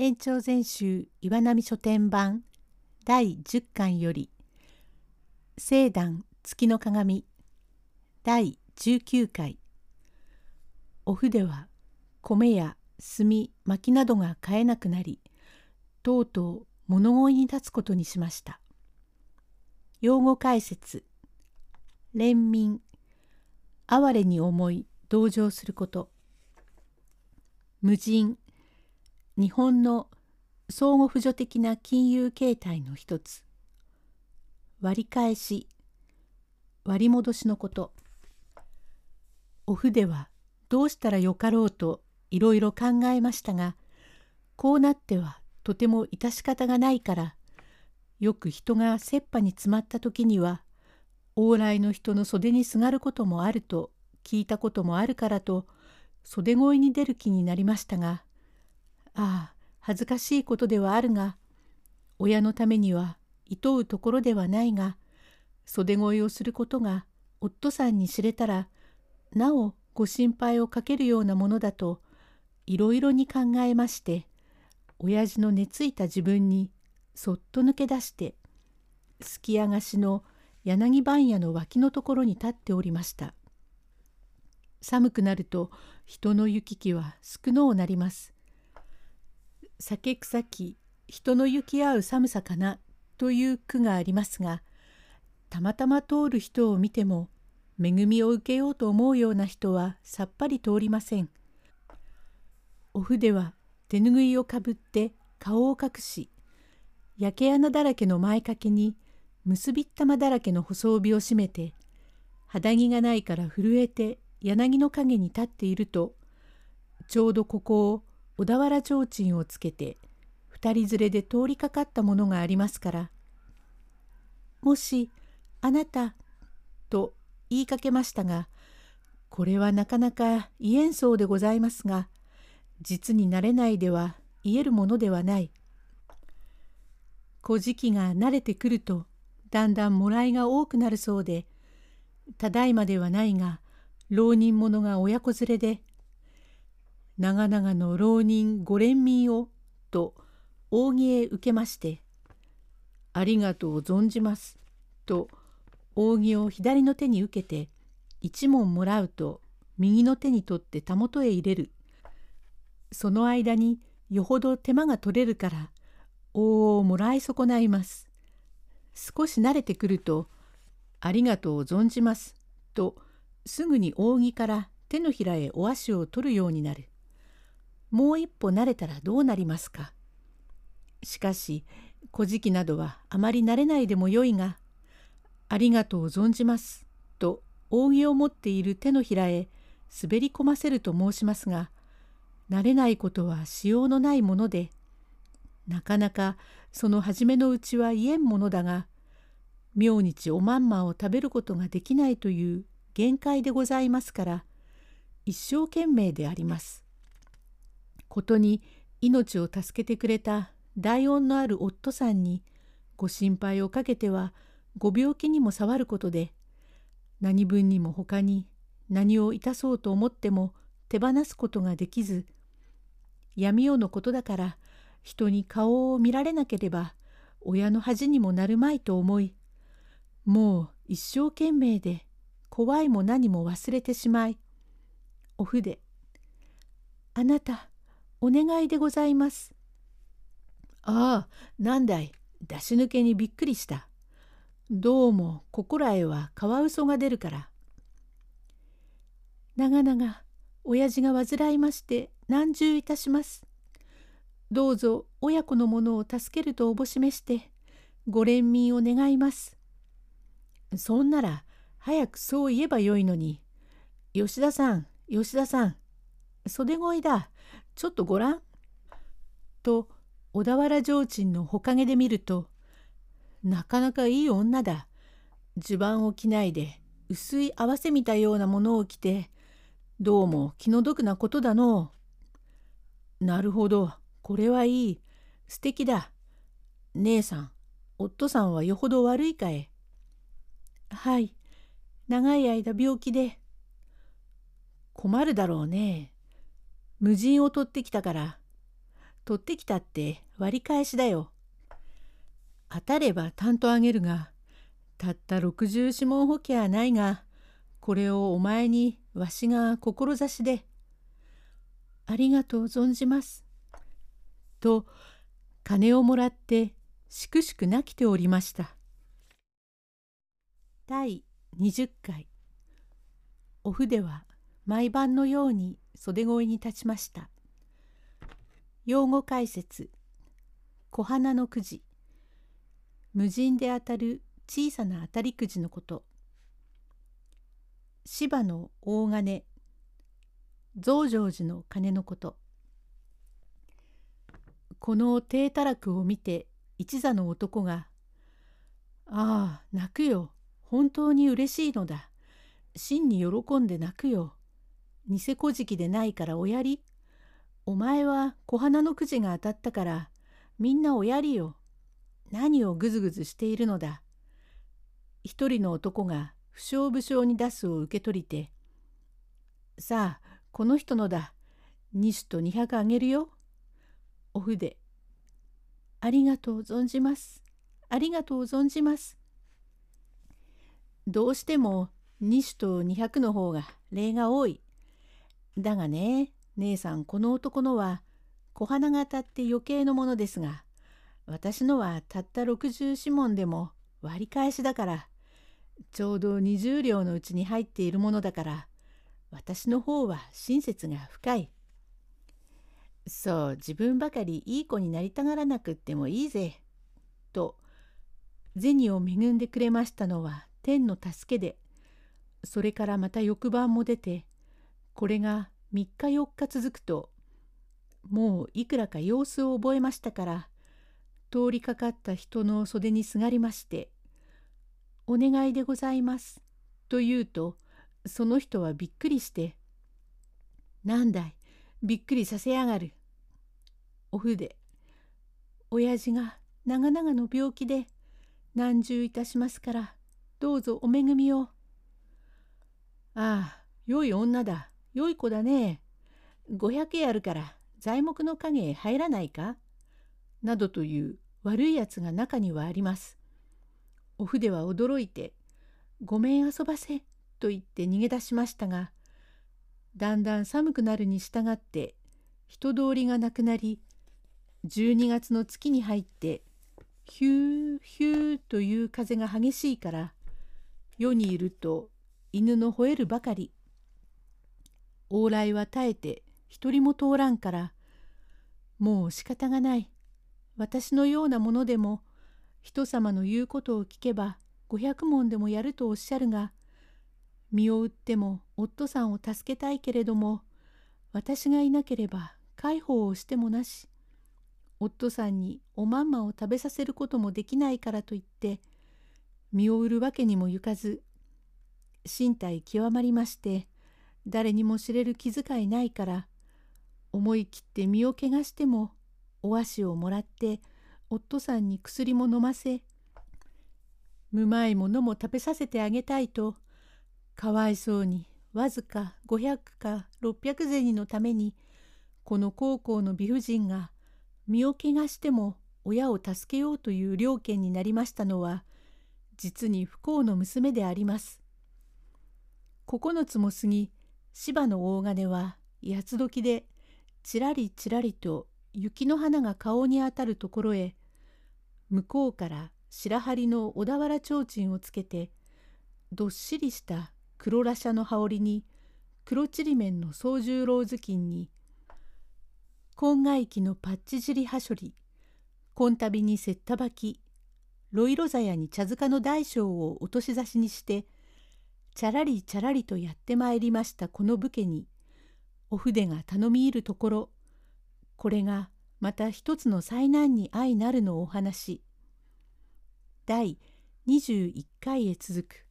延長全集岩波書店版第10巻より聖壇月の鏡第19回。お筆は米や炭薪などが買えなくなりとうとう物乞いに立つことにしました。用語解説。連民。哀れに思い同情すること。無人。日本の相互扶助的な金融形態の一つ。割り返し割り戻しのこと。お筆はどうしたらよかろうといろいろ考えましたがこうなってはとても致し方がないからよく人が切羽に詰まった時には往来の人の袖にすがることもあると聞いたこともあるからと袖越に出る気になりましたがああ恥ずかしいことではあるが親のためにはいとうところではないが袖越をすることが夫さんに知れたらなおご心配をかけるようなものだといろいろに考えまして親父の寝ついた自分にそっと抜け出してすき上がしの柳番屋の脇のところに立っておりました。寒くなると人の行き来は少のうなります。酒臭き人の行き合う寒さかなという句がありますがたまたま通る人を見ても恵みを受けようと思うような人はさっぱり通りません。お筆は手ぬぐいをかぶって顔を隠し焼け穴だらけの前掛けに結びったまだらけの細帯を締めて肌着がないから震えて柳の陰に立っているとちょうどここを小田原提灯をつけて二人連れで通りかかったものがありますから「もしあなた」と言いかけましたがこれはなかなか言えんそうでございますが実になれないでは言えるものではない。小じきが慣れてくるとだんだんもらいが多くなるそうでただいまではないが浪人者が親子連れで長々の浪人五連民をと扇へ受けまして「ありがとう存じます」と扇を左の手に受けて一文もらうと右の手に取ってたもとへ入れるその間によほど手間が取れるから大をもらい損ないます少し慣れてくると「ありがとう存じます」とすぐに扇から手のひらへお足を取るようになる。もう一歩慣れたらどうなりますか？しかし小じきなどはあまり慣れないでもよいが「ありがとう存じます」と扇を持っている手のひらへ滑り込ませると申しますが慣れないことはしようのないものでなかなかその初めのうちは言えんものだが明日おまんまを食べることができないという限界でございますから一生懸命であります。ことに命を助けてくれた大恩のある夫さんにご心配をかけてはご病気にも障ることで何分にも他に何をいたそうと思っても手放すことができず闇夜のことだから人に顔を見られなければ親の恥にもなるまいと思いもう一生懸命で怖いも何も忘れてしまいお筆あなたお願いでございます。ああなんだい出し抜けにびっくりした。どうもここらへはカワウソが出るから。長々親父が患いまして難重いたします。どうぞ親子の者を助けるとおぼしめしてご憐憫を願います。そんなら早くそう言えばよいのに。吉田さん、吉田さん。袖声だ。ちょっとごらん。と、小田原提灯のほかげで見ると、なかなかいい女だ。襦袢を着ないで、薄い合わせみたようなものを着て、どうも気の毒なことだのう。なるほど、これはいい。素敵だ。姉さん、夫さんはよほど悪いかえ。はい。長い間病気で。困るだろうね。無人を取ってきたから。取ってきたって割り返しだよ。当たれば担当あげるが、たった六十四文補家はないが、これをお前にわしが志で。ありがとう存じます。と金をもらってしくしく泣きておりました。第20回お筆は毎晩のように袖越に立ちました。用語解説。小花のくじ。無人で当たる小さな当たりくじのこと。芝の大金。増上寺の鐘のこと。この低たらくを見て一座の男が「ああ泣くよ。本当に嬉しいのだ。真に喜んで泣くよ。ニセ小じでないからおやり。お前は小花のくじが当たったからみんなおやりよ。何をぐずぐずしているのだ。一人の男が不祥不祥に出すを受け取りてさあこの人のだ。2種と200あげるよ。お筆。ありがとう存じます。ありがとう存じます。どうしても2種と200の方が礼が多い。だがね姉さんこの男のは小花が当たって余計のものですが私のはたった64文でも割り返しだからちょうど20両のうちに入っているものだから私の方は親切が深い。そう自分ばかりいい子になりたがらなくってもいいぜ。と銭を恵んでくれましたのは天の助けでそれからまた翌晩も出てこれが3日4日続くともういくらか様子を覚えましたから通りかかった人の袖にすがりまして「お願いでございます」と言うとその人はびっくりして「なんだいびっくりさせやがる」お筆親父が長々の病気で難重いたしますからどうぞお恵みを。ああ良い女だ良い子だね。500円あるから材木の影へ入らないか？などという悪いやつが中にはあります。お筆は驚いて「ごめん遊ばせ」と言って逃げ出しましたがだんだん寒くなるに従って人通りがなくなり12月の月に入ってヒューヒューという風が激しいから世にいると犬の吠えるばかり。往来は絶えて一人も通らんからもう仕方がない。私のようなものでも人様の言うことを聞けば500文でもやるとおっしゃるが身を売っても夫さんを助けたいけれども私がいなければ介抱をしてもなし。夫さんにおまんまを食べさせることもできないからといって身を売るわけにもゆかず身体極まりまして誰にも知れる気遣いないから思い切って身を汚してもお足をもらって夫さんに薬も飲ませ無まいものも食べさせてあげたいとかわいそうにわずか500か600銭のためにこの高校の美婦人が身を汚しても親を助けようという了見になりましたのは実に不幸の娘であります。9つも過ぎ芝の大金は八つ時でちらりちらりと雪の花が顔に当たるところへ向こうから白張の小田原提灯をつけてどっしりした黒羅車の羽織に黒ちりめんの総十郎頭巾に婚外機のパッチ尻はしょりこんたびにせったばきロイロザヤに茶塚の大小を落とし差しにしてちゃらりちゃらりとやってまいりました。この武家にお筆が頼み入るところこれがまた一つの災難に相なるのお話第21回へ続く。